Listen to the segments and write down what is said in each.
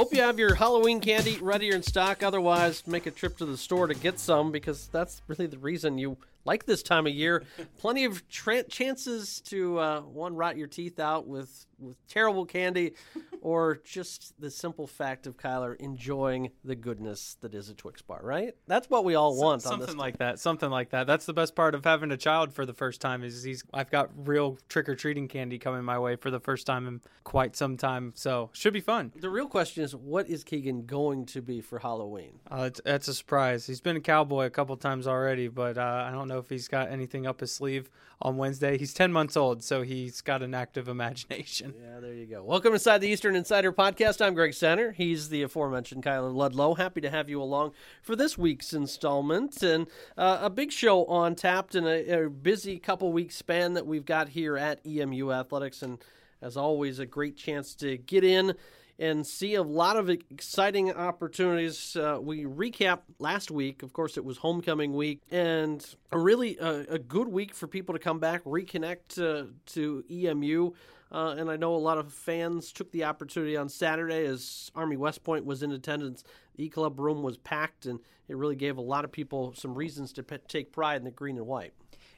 Hope you have your Halloween candy ready or in stock. Otherwise, make a trip to the store to get some because that's really the reason you like this time of year. Plenty of tra- chances to uh, one rot your teeth out with with terrible candy, or just the simple fact of Kyler enjoying the goodness that is a Twix bar. Right? That's what we all want. on something this like that. Something like that. That's the best part of having a child for the first time. Is he's I've got real trick or treating candy coming my way for the first time in quite some time. So should be fun. The real question is, what is Keegan going to be for Halloween? Uh, it's, that's a surprise. He's been a cowboy a couple times already, but uh, I don't know if he's got anything up his sleeve on Wednesday. He's 10 months old, so he's got an active imagination. Yeah, there you go. Welcome inside the Eastern Insider Podcast. I'm Greg Steiner. He's the aforementioned Kyler Ludlow. Happy to have you along for this week's installment and uh, a big show on tapped in a, a busy couple week span that we've got here at EMU Athletics. And as always, a great chance to get in and see a lot of exciting opportunities. Uh, we recap last week. Of course, it was homecoming week, and a really uh, a good week for people to come back, reconnect uh, to EMU. Uh, and I know a lot of fans took the opportunity on Saturday as Army West Point was in attendance. The E Club room was packed, and it really gave a lot of people some reasons to take pride in the green and white.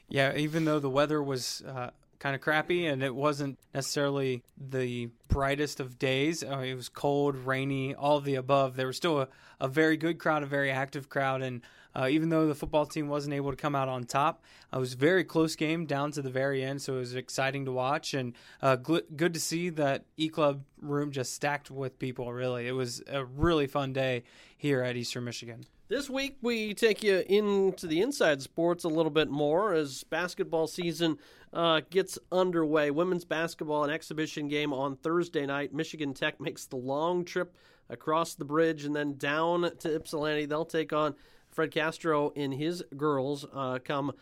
Yeah, even though the weather was uh, kind of crappy and it wasn't necessarily the brightest of days. Uh, it was cold, rainy, all the above. There was still a, a very good crowd, a very active crowd, and uh, even though the football team wasn't able to come out on top, it was a very close game down to the very end. So it was exciting to watch and uh, gl- good to see that E Club room just stacked with people. Really, it was a really fun day here at Eastern Michigan. This week, we take you into the inside sports a little bit more as basketball season uh, gets underway. Women's basketball, an exhibition game on Thursday night. Michigan Tech makes the long trip across the bridge and then down to Ypsilanti. They'll take on Fred Castro and his girls uh, come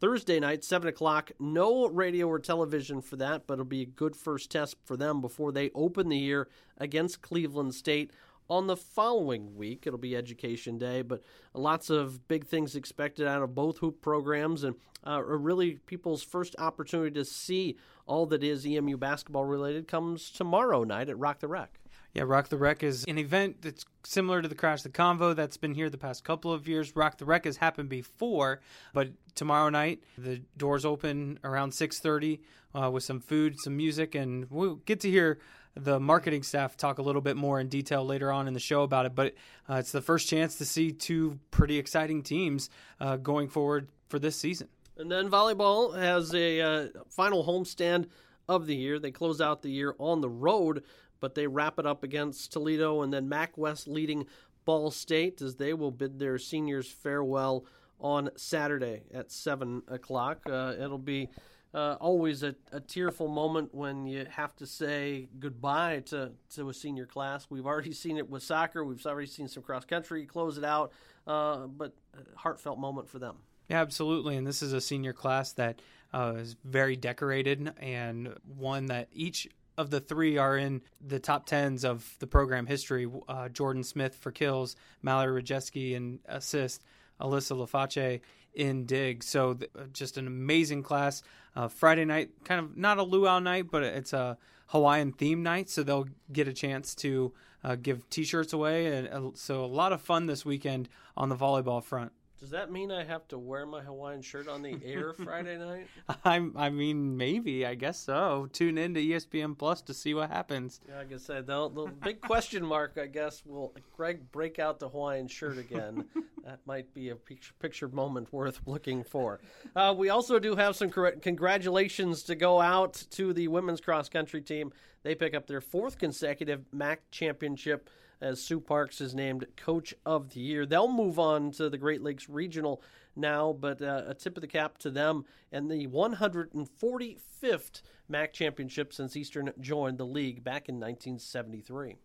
Thursday night, 7 o'clock. No radio or television for that, but it'll be a good first test for them before they open the year against Cleveland State on the following week. It'll be Education Day, but lots of big things expected out of both hoop programs and uh, really people's first opportunity to see all that is EMU basketball related comes tomorrow night at Rock the Rec. Yeah, Rock the Rec is an event that's similar to the Crash the Convo that's been here the past couple of years. Rock the Rec has happened before, but tomorrow night the doors open around 6:30 uh, with some food, some music, and we'll get to hear the marketing staff talk a little bit more in detail later on in the show about it. But uh, it's the first chance to see two pretty exciting teams uh, going forward for this season. And then volleyball has a uh, final homestand of the year. They close out the year on the road, but they wrap it up against Toledo and then MAC West leading Ball State as they will bid their seniors farewell on Saturday at 7 o'clock. Uh, it'll be uh, always a, a, tearful moment when you have to say goodbye to, to a senior class. We've already seen it with soccer. We've already seen some cross country close it out, uh, but heartfelt moment for them. Yeah, absolutely. And this is a senior class that uh, is very decorated and one that each of the three are in the top tens of the program history. Uh, Jordan Smith for kills, Mallory Rajeski and assist, Alyssa Laface in dig. So th- just an amazing class. Uh, Friday night, kind of not a luau night, but it's a Hawaiian theme night, so they'll get a chance to uh, give T-shirts away, and uh, so a lot of fun this weekend on the volleyball front. Does that mean I have to wear my Hawaiian shirt on the air Friday night? I I mean maybe I guess so. Tune in to ESPN Plus to see what happens. Yeah, like I said, the, the big question mark I guess will Greg break out the Hawaiian shirt again? that might be a picture, picture moment worth looking for. Uh, we also do have some congratulations to go out to the women's cross country team. They pick up their fourth consecutive MAC championship as Sue Parks is named Coach of the Year. They'll move on to the Great Lakes Regional now, but uh, a tip of the cap to them and the 145th MAC championship since Eastern joined the league back in 1973.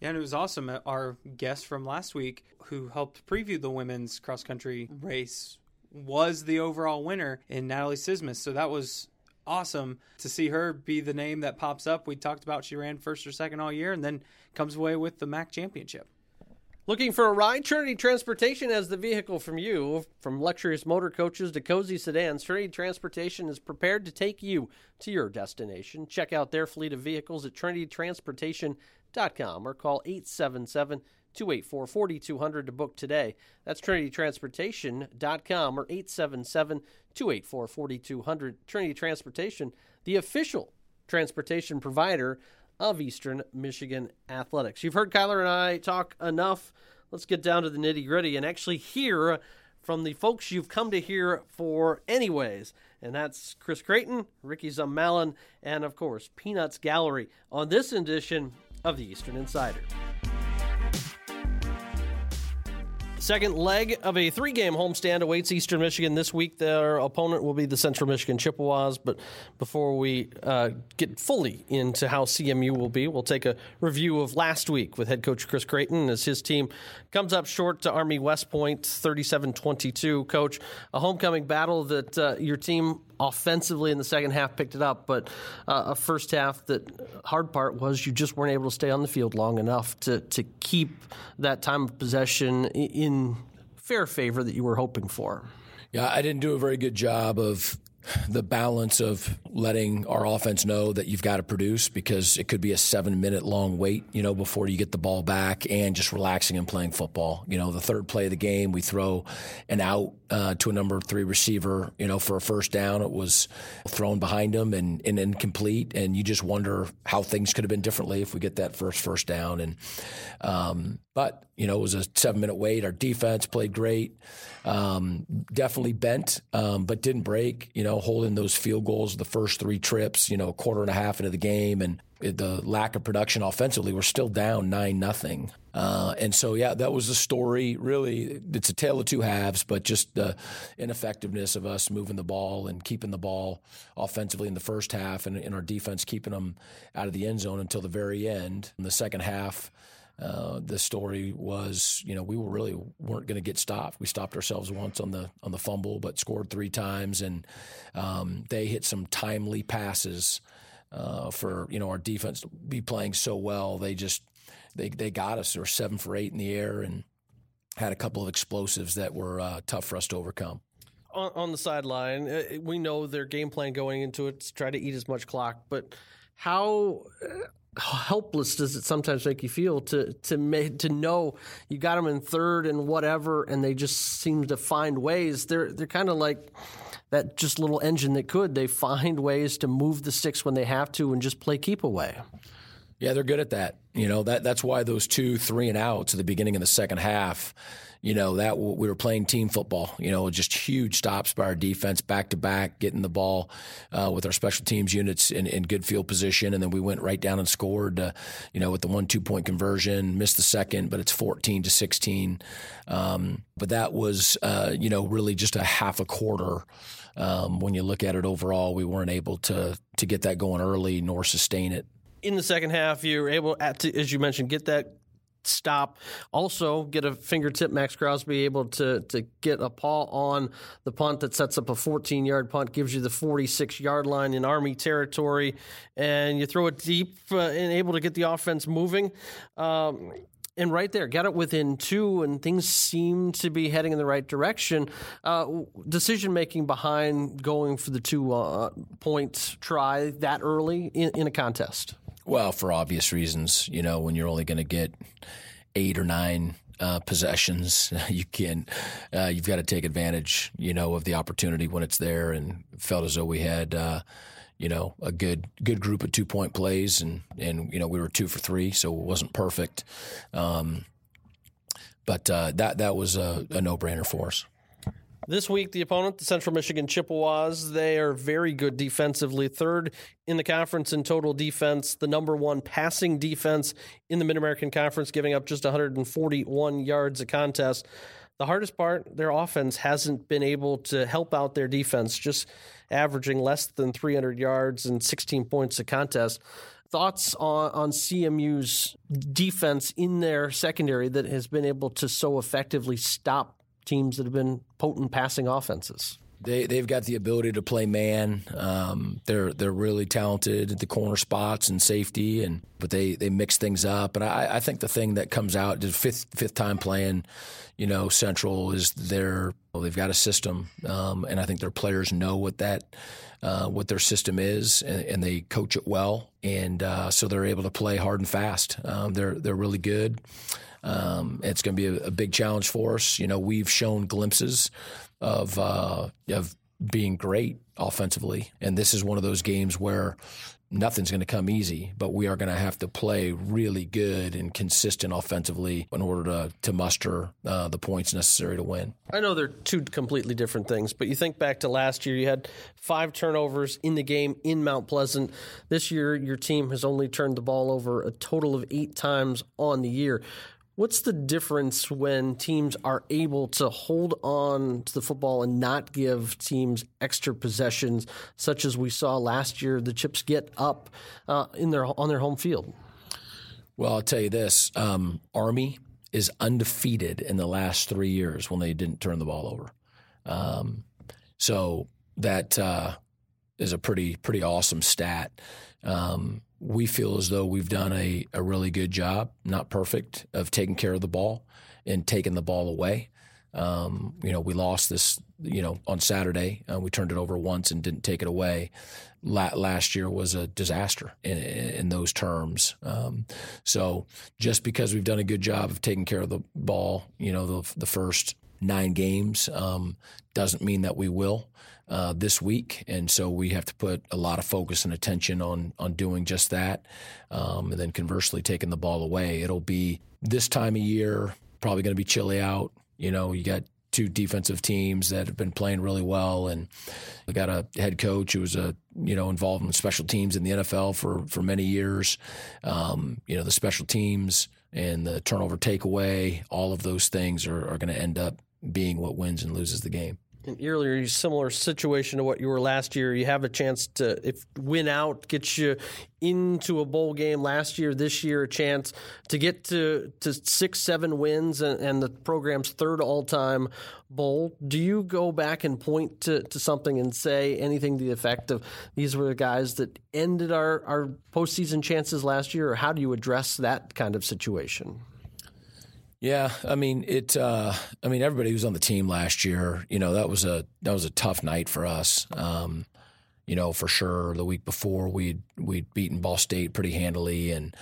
Yeah, and it was awesome. Uh, our guest from last week, who helped preview the women's cross country race, was the overall winner in Natalie Sismus. So that was awesome to see her be the name that pops up. We talked about she ran first or second all year and then comes away with the MAC championship. Looking for a ride? Trinity Transportation has the vehicle from you. From luxurious motor coaches to cozy sedans, Trinity Transportation is prepared to take you to your destination. Check out their fleet of vehicles at trinitytransportation.com or call 877 284 4200 to book today. That's trinitytransportation.com or 877 284 4200. Trinity Transportation, the official transportation provider of Eastern Michigan Athletics. You've heard Kyler and I talk enough. Let's get down to the nitty gritty and actually hear from the folks you've come to hear for, anyways. And that's Chris Creighton, Ricky Zum Mallen, and of course, Peanuts Gallery on this edition of the Eastern Insider. Second leg of a three game homestand awaits Eastern Michigan this week. Their opponent will be the Central Michigan Chippewas. But before we uh, get fully into how CMU will be, we'll take a review of last week with head coach Chris Creighton as his team comes up short to Army West Point 37 22. Coach, a homecoming battle that uh, your team offensively in the second half picked it up, but uh, a first half that hard part was you just weren't able to stay on the field long enough to, to keep that time of possession in fair favor that you were hoping for. Yeah, I didn't do a very good job of the balance of letting our offense know that you've got to produce because it could be a seven minute long wait, you know, before you get the ball back and just relaxing and playing football. You know, the third play of the game, we throw an out uh, to a number three receiver, you know, for a first down. It was thrown behind him and, and incomplete. And you just wonder how things could have been differently if we get that first first down. And, um, but, you know, it was a seven minute wait. Our defense played great. Um, definitely bent, um, but didn't break, you know, holding those field goals the first three trips, you know, quarter and a half into the game. And the lack of production offensively, we're still down 9 nothing. Uh, and so, yeah, that was the story. Really, it's a tale of two halves, but just the ineffectiveness of us moving the ball and keeping the ball offensively in the first half, and, and our defense keeping them out of the end zone until the very end. In the second half, uh, the story was, you know, we were really weren't going to get stopped. We stopped ourselves once on the on the fumble, but scored three times, and um, they hit some timely passes uh, for you know our defense to be playing so well. They just they they got us. They were seven for eight in the air and had a couple of explosives that were uh, tough for us to overcome. On, the sideline, uh, we know their game plan going into it to try to eat as much clock, but how uh, helpless does it sometimes make you feel to to make, to know you got them in third and whatever, and they just seem to find ways. They're they're kind of like that just little engine that could. They find ways to move the sticks when they have to and just play keep away. Yeah, they're good at that. You know that that's why those two three and outs at the beginning of the second half. You know that we were playing team football. You know, just huge stops by our defense, back to back, getting the ball uh, with our special teams units in, in, good field position, and then we went right down and scored. Uh, you know, with the one two point conversion, missed the second, but it's fourteen to sixteen. Um, but that was, uh, you know, really just a half a quarter. Um, when you look at it overall, we weren't able to to get that going early nor sustain it. In the second half, you were able, to, as you mentioned, get that stop. Also, get a fingertip. Maxx Crosby able to to get a paw on the punt that sets up a 14 yard punt, gives you the 46 yard line in Army territory, and you throw it deep uh, and able to get the offense moving. Um, and right there, got it within two, and things seem to be heading in the right direction. Uh, decision making behind going for the two uh, try that early in, in, a contest. Well, for obvious reasons, you know, when you're only going to get eight or nine uh, possessions, you can uh, you've got to take advantage, you know, of the opportunity when it's there, and felt as though we had uh, you know, a good good group of two point plays, and and you know we were two for three, so it wasn't perfect. Um, but uh, that that was a, a no brainer for us. This week, the opponent, the Central Michigan Chippewas, they are very good defensively. Third in the conference in total defense, the number one passing defense in the Mid American Conference, giving up just 141 yards a contest. The hardest part, their offense hasn't been able to help out their defense, just averaging less than 300 yards and 16 points a contest. Thoughts on, on CMU's defense in their secondary that has been able to so effectively stop teams that have been potent passing offenses? They they've got the ability to play man. Um, they're they're really talented at the corner spots and safety, and but they they mix things up. And I, I think the thing that comes out the fifth fifth time playing, you know, Central is their well, they've got a system, um, and I think their players know what that. Uh, what their system is, and, and, they coach it well, and uh, so they're able to play hard and fast. Um, they're they're really good. Um, it's going to be a, a, big challenge for us. You know, we've shown glimpses of uh, of being great offensively, and this is one of those games where nothing's going to come easy, but we are going to have to play really good and consistent offensively in order to, to muster uh, the points necessary to win. I know they're two completely different things, but you think back to last year, you had five turnovers in the game in Mount Pleasant. This year, your team has only turned the ball over a total of eight times on the year. What's the difference when teams are able to hold on to the football and not give teams extra possessions, such as we saw last year? The Chips get up uh, in their on their home field. Well, I'll tell you this: um, Army is undefeated in the last three years when they didn't turn the ball over. Um, so that uh, is a pretty pretty awesome stat. Um, we feel as though we've done a, a really good job, not perfect, of taking care of the ball and taking the ball away. Um, you know, we lost this, you know, on Saturday. Uh, we turned it over once and didn't take it away. La- last year was a disaster in, in those terms. Um, so just because we've done a good job of taking care of the ball, you know, the, the first nine games um, doesn't mean that we will uh, this week, and so we have to put a lot of focus and attention on on doing just that, um, and then conversely taking the ball away. It'll be this time of year, probably going to be chilly out. You know, you got two defensive teams that have been playing really well, and we got a head coach who was a you know involved in special teams in the NFL for for many years. Um, you know, the special teams and the turnover takeaway, all of those things are, are going to end up being what wins and loses the game an earlier similar situation to what you were last year. You have a chance to if win out, get you into a bowl game last year. This year, a chance to get to to six, seven wins and, and the program's third all time bowl. Do you go back and point to, to something and say anything to the effect of these were the guys that ended our our postseason chances last year, or how do you address that kind of situation? Yeah, I mean it. Uh, I mean everybody who was on the team last year. You know that was a that was a tough night for us. Um, you know for sure. The week before we'd we'd beaten Ball State pretty handily and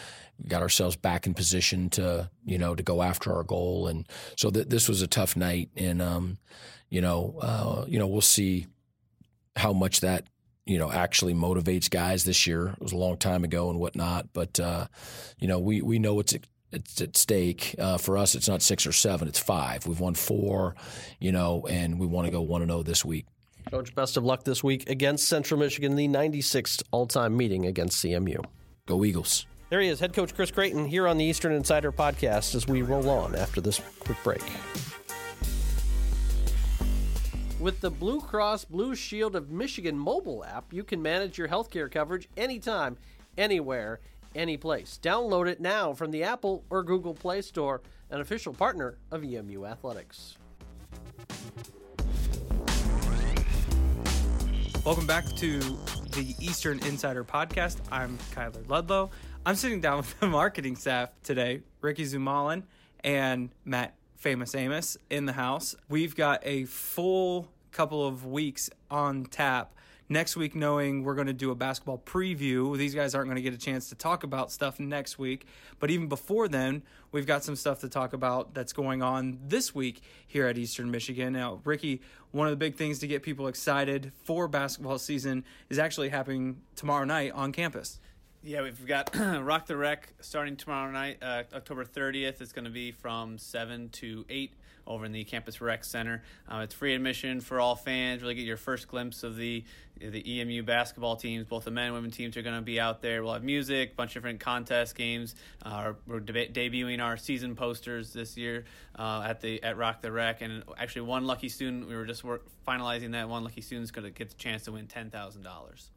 got ourselves back in position to you know to go after our goal. And so th- this was a tough night. And um, you know uh, you know we'll see how much that you know actually motivates guys this year. It was a long time ago and whatnot, but uh, you know we we know it's it's at stake. Uh, for us, it's not six or seven; it's five. We've won four, you know, and we want to go one and zero this week. Coach, best of luck this week against Central Michigan, the 96th all-time meeting against CMU. Go Eagles! There he is, head coach Chris Creighton, here on the Eastern Insider podcast as we roll on after this quick break. With the Blue Cross Blue Shield of Michigan mobile app, you can manage your healthcare coverage anytime, anywhere any place. Download it now from the Apple or Google Play Store, an official partner of EMU Athletics. Welcome back to the Eastern Insider Podcast. I'm Kyler Ludlow. I'm sitting down with the marketing staff today, Ricky Zum Mallen and Matt Famous Amos in the house. We've got a full couple of weeks on tap next week knowing we're going to do a basketball preview. These guys aren't going to get a chance to talk about stuff next week, but even before then, we've got some stuff to talk about that's going on this week here at Eastern Michigan. Now, Ricky, one of the big things to get people excited for basketball season is actually happening tomorrow night on campus. Yeah, we've got Rock the Rec starting tomorrow night, uh, October 30th. It's going to be from 7 to 8 over in the Campus Rec Center. Uh, it's free admission for all fans. Really get your first glimpse of the the EMU basketball teams. Both the men and women teams are going to be out there. We'll have music, a bunch of different contest games. Uh, we're deb- debuting our season posters this year uh, at the at Rock the Rec, and actually one lucky student. We were just work, finalizing that. One lucky student's going to get the chance to win ten thousand dollars.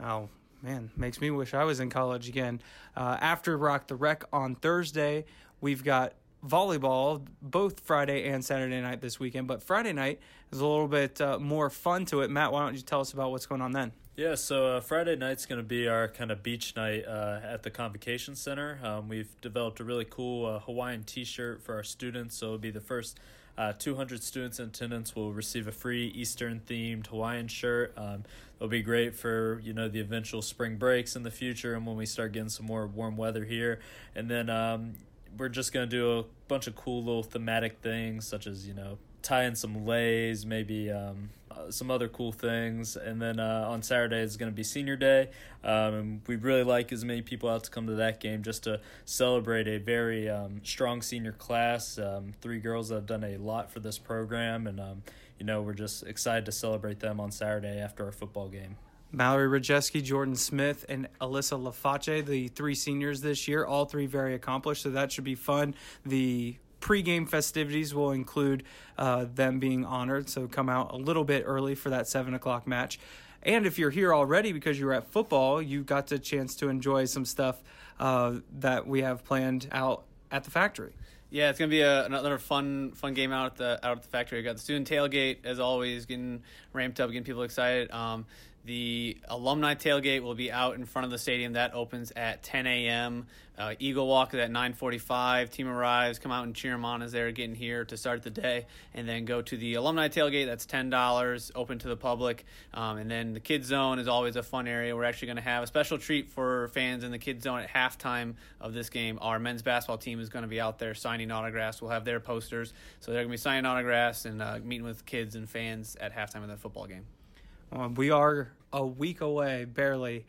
Oh man, makes me wish I was in college again. Uh, after Rock the Rec on Thursday, we've got volleyball both Friday and Saturday night this weekend. But Friday night is a little bit uh, more fun to it. Matt, why don't you tell us about what's going on then? Yeah, so uh, Friday night's going to be our kind of beach night uh, at the Convocation Center. Um, we've developed a really cool uh, Hawaiian T-shirt for our students, so it'll be the first uh, 200 students in attendance will receive a free Eastern themed Hawaiian shirt. Um, it'll be great for you know the eventual spring breaks in the future and when we start getting some more warm weather here. And then um, we're just to do a bunch of cool little thematic things such as you know tie in some lays, maybe um, uh, some other cool things. And then uh, on Saturday is going to be senior day. Um, and we'd really like as many people out to come to that game just to celebrate a very um, strong senior class. Um, three girls that have done a lot for this program. And, um, you know, we're just excited to celebrate them on Saturday after our football game. Mallory Rajeski, Jordan Smith, and Alyssa Laface, the three seniors this year, all three very accomplished, so that should be fun. The pregame festivities will include uh, them being honored, so come out a little bit early for that 7 o'clock match. And if you're here already because you were at football, you got the chance to enjoy some stuff uh, that we have planned out at the factory. Yeah, it's gonna be a, another fun fun game out at the out at the factory. We got the student tailgate as always, getting ramped up, getting people excited. Um, the alumni tailgate will be out in front of the stadium. That opens at 10 a.m. Uh, Eagle Walk is at 9:45. Team arrives, come out and cheer them on as they're getting here to start the day, and then go to the alumni tailgate. That's ten dollars, open to the public. Um, and then the kids zone is always a fun area. We're actually going to have a special treat for fans in the kids zone at halftime of this game. Our men's basketball team is going to be out there signing autographs. We'll have their posters, so they're going to be signing autographs and uh, meeting with kids and fans at halftime of the football game. Um, we are a week away, barely,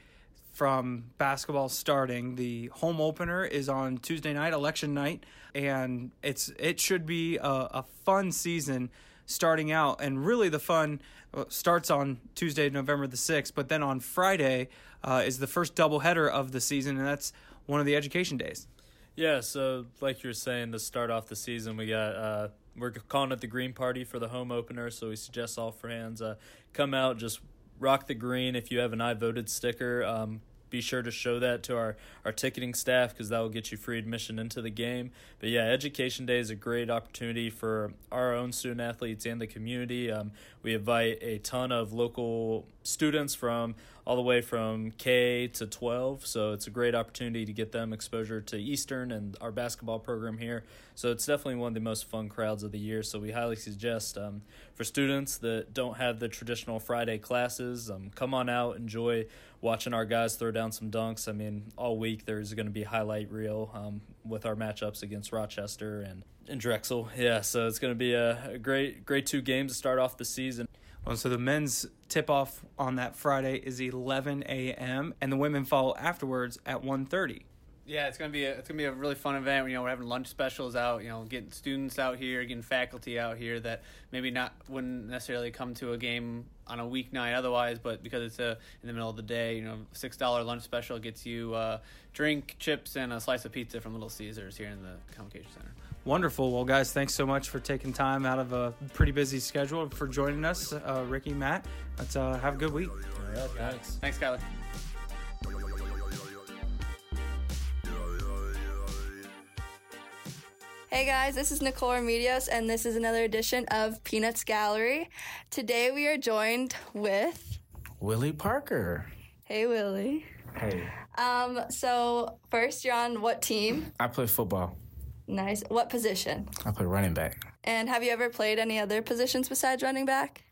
from basketball starting. The home opener is on Tuesday night, election night, and it's it should be a, a fun season starting out. And really, the fun uh, starts on Tuesday, November the sixth. But then on Friday uh, is the first doubleheader of the season, and that's one of the education days. Yeah, so like you were saying, to start off the season, we got uh, we're calling it the Green Party for the home opener. So we suggest all fans uh, come out, just rock the green. If you have an I voted sticker, um, be sure to show that to our, our ticketing staff because that will get you free admission into the game. But yeah, Education Day is a great opportunity for our own student athletes and the community. Um, we invite a ton of local students from all the way from K to 12. So it's a great opportunity to get them exposure to Eastern and our basketball program here. So it's definitely one of the most fun crowds of the year. So we highly suggest um, for students that don't have the traditional Friday classes, um, come on out, enjoy watching our guys throw down some dunks. I mean, all week there's going to be highlight reel um, with our matchups against Rochester and, and Drexel. Yeah, so it's going to be a, a great, great two games to start off the season. Well, so the men's tip off on that Friday is 11 a.m. and the women follow afterwards at 1:30. Yeah, it's gonna be a, it's gonna be a really fun event. You know, we're having lunch specials out. You know, getting students out here, getting faculty out here that maybe not wouldn't necessarily come to a game on a weeknight otherwise, but because it's a in the middle of the day, you know, six dollar lunch special gets you uh, drink, chips, and a slice of pizza from Little Caesars here in the Convocation Center. Wonderful. Well, guys, thanks so much for taking time out of a pretty busy schedule for joining us, uh, Ricky, Matt. Let's uh, have a good week. All right, thanks. Thanks, Kyler. Hey guys, this is Nicole Remedios, and this is another edition of Peanuts Gallery. Today we are joined with. Willie Parker. Hey, Willie. Hey, Um, so first, you're on what team? I play football. Nice. What position? I play running back. And have you ever played any other positions besides running back?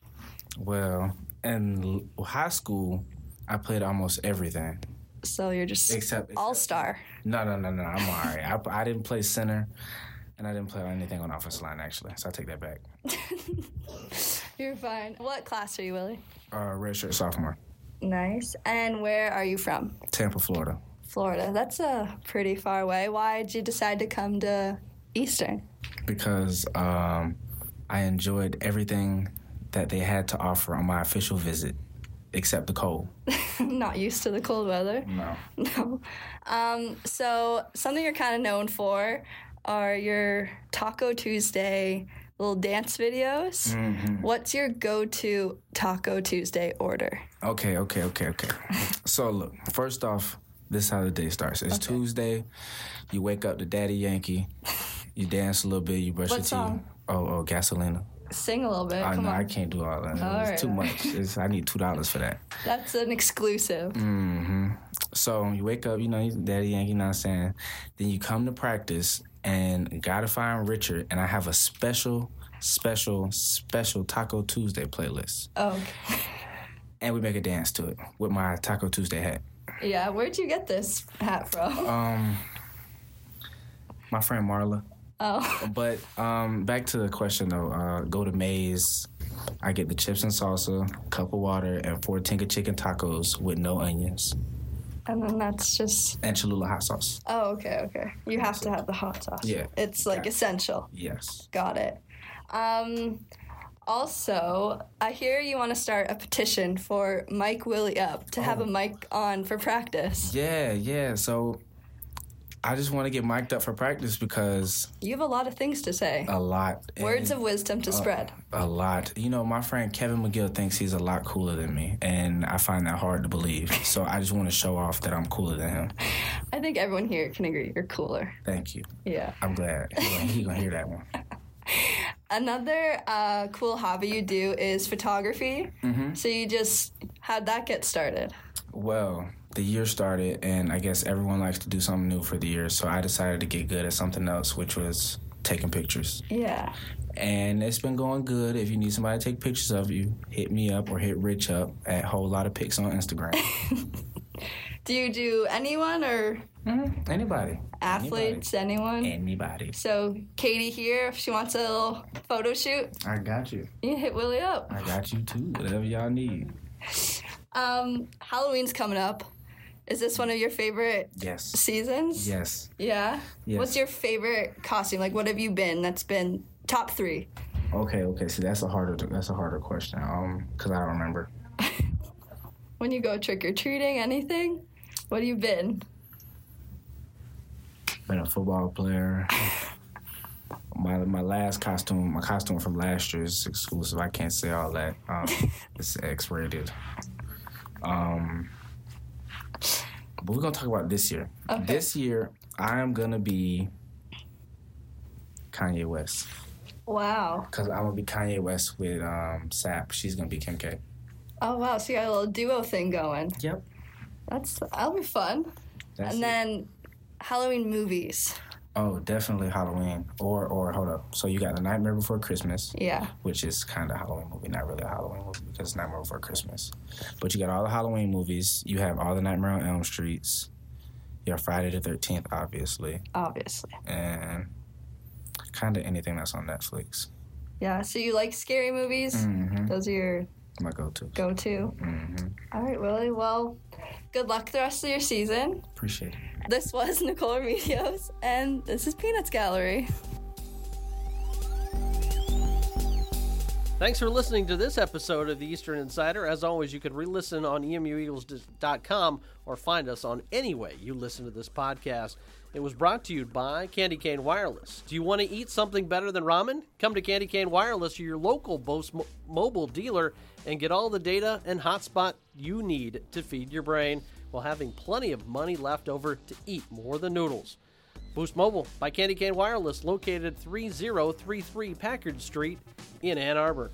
Well, in high school, I played almost everything. So you're just Except- except- all star. No, no, no, no. I'm all right. I, I didn't play center, and I didn't play anything on offensive line actually. So I take that back. You're fine. What class are you, Willie? Uh, redshirt sophomore, Nice. And where are you from? Tampa, Florida. Florida. That's a pretty far away. Why did you decide to come to Eastern? because um, I enjoyed everything that they had to offer on my official visit, except the cold. Not used to the cold weather. No. No. Um, so something you're kind of known for are your Taco Tuesday little dance videos. What's your go-to Taco Tuesday order? Okay, okay, okay, okay. so look, first off, this is how the day starts. It's Tuesday. You wake up to Daddy Yankee. You dance a little bit. You brush What your teeth. song? Oh, oh, Gasolina. sing a little bit. Know on. I can't do all that. All it's right. too much. It's, I need two dollars for that. That's an exclusive. Mm-hmm. So you wake up, you know, Daddy Yankee, you know what I'm saying? Then you come to practice and gotta find Richard, and I have a special, special, special Taco Tuesday playlist. Oh, okay. And we make a dance to it with my Taco Tuesday hat. Yeah, where'd you get this hat from? Um, my friend Marla. Oh, But um, back to the question though, uh, go to Maze. I get the chips and salsa, cup of water, and four Tinga chicken tacos with no onions and then that's just. and Cholula hot sauce. Oh, okay, okay. You have to have the hot sauce. Yeah. It's like essential. Yes. Got it. Um, also, I hear you want to start a petition for mic Willie up to have a oh. mic on for practice. Yeah, yeah. So I just want to get mic'd up for practice because You have a lot of things to say. a lot. Words and of wisdom to spread. a lot. You know, my friend Kevin McGill thinks he's a lot cooler than me, and I find that hard to believe. So I just want to show off that I'm cooler than him. I think everyone here can agree you're cooler. Thank you. Yeah. I'm glad He's gonna hear that one. Another uh, cool hobby you do is photography. Mm-hmm. So you just how'd that get started? Well, the year started, and I guess everyone likes to do something new for the year. So I decided to get good at something else, which was taking pictures. Yeah. And it's been going good. If you need somebody to take pictures of you, hit me up or hit Rich up at Whole Lot of Pics on Instagram. Do you do anyone or Mhm. Anybody. athletes? Anyone? Anybody. So Katie here, if she wants a little photo shoot, I got you. you hit Willie up. I got you too. Whatever y'all need. Um, Halloween's coming up. Is this one of your favorite Yes. seasons? Yes. Yeah. Yes. What's your favorite costume? Like, what have you been? That's been top three. Okay. Okay. See, that's a harder. That's a harder question. Um, cause I don't remember. When you go trick or treating, anything? What have you been? Been a football player. My my last costume, my costume from last year is exclusive. I can't say all that. Um, it's X rated. Um, but we're gonna talk about this year. Okay. This year, I am gonna be Kanye West Wow. because I'm gonna be Kanye West with um, Sap. She's gonna be Kim K. Oh wow. So you got a little duo thing going. Yep. That's that'll be fun. That's and it. then Halloween movies. oh, definitely Halloween. Or or hold up. So you got the Nightmare Before Christmas. Yeah. which is kind of a Halloween movie, not really a Halloween movie because it's Nightmare Before Christmas. But you got all the Halloween movies. You have all the Nightmare on Elm Streets. You have Friday the Thirteenth, obviously, Obviously. and kind of anything that's on Netflix. Yeah. So you like scary movies? Mm-hmm. Those are your My go-to. go-to. Mm-hmm. All right, Willie. Well, good luck the rest of your season. Appreciate it. This was Nicole Remedios, and this is Peanuts Gallery. Thanks for listening to this episode of the Eastern Insider. As always, you can re-listen on E emueagles.com or find us on any way you listen to this podcast. It was brought to you by Candy Cane Wireless. Do you want to eat something better than ramen? Come to Candy Cane Wireless your local Boost Mo- mobile dealer and get all the data and hotspot you need to feed your brain while having plenty of money left over to eat more than noodles. Boost Mobile by Candy Cane Wireless, located 3033 Packard Street in Ann Arbor.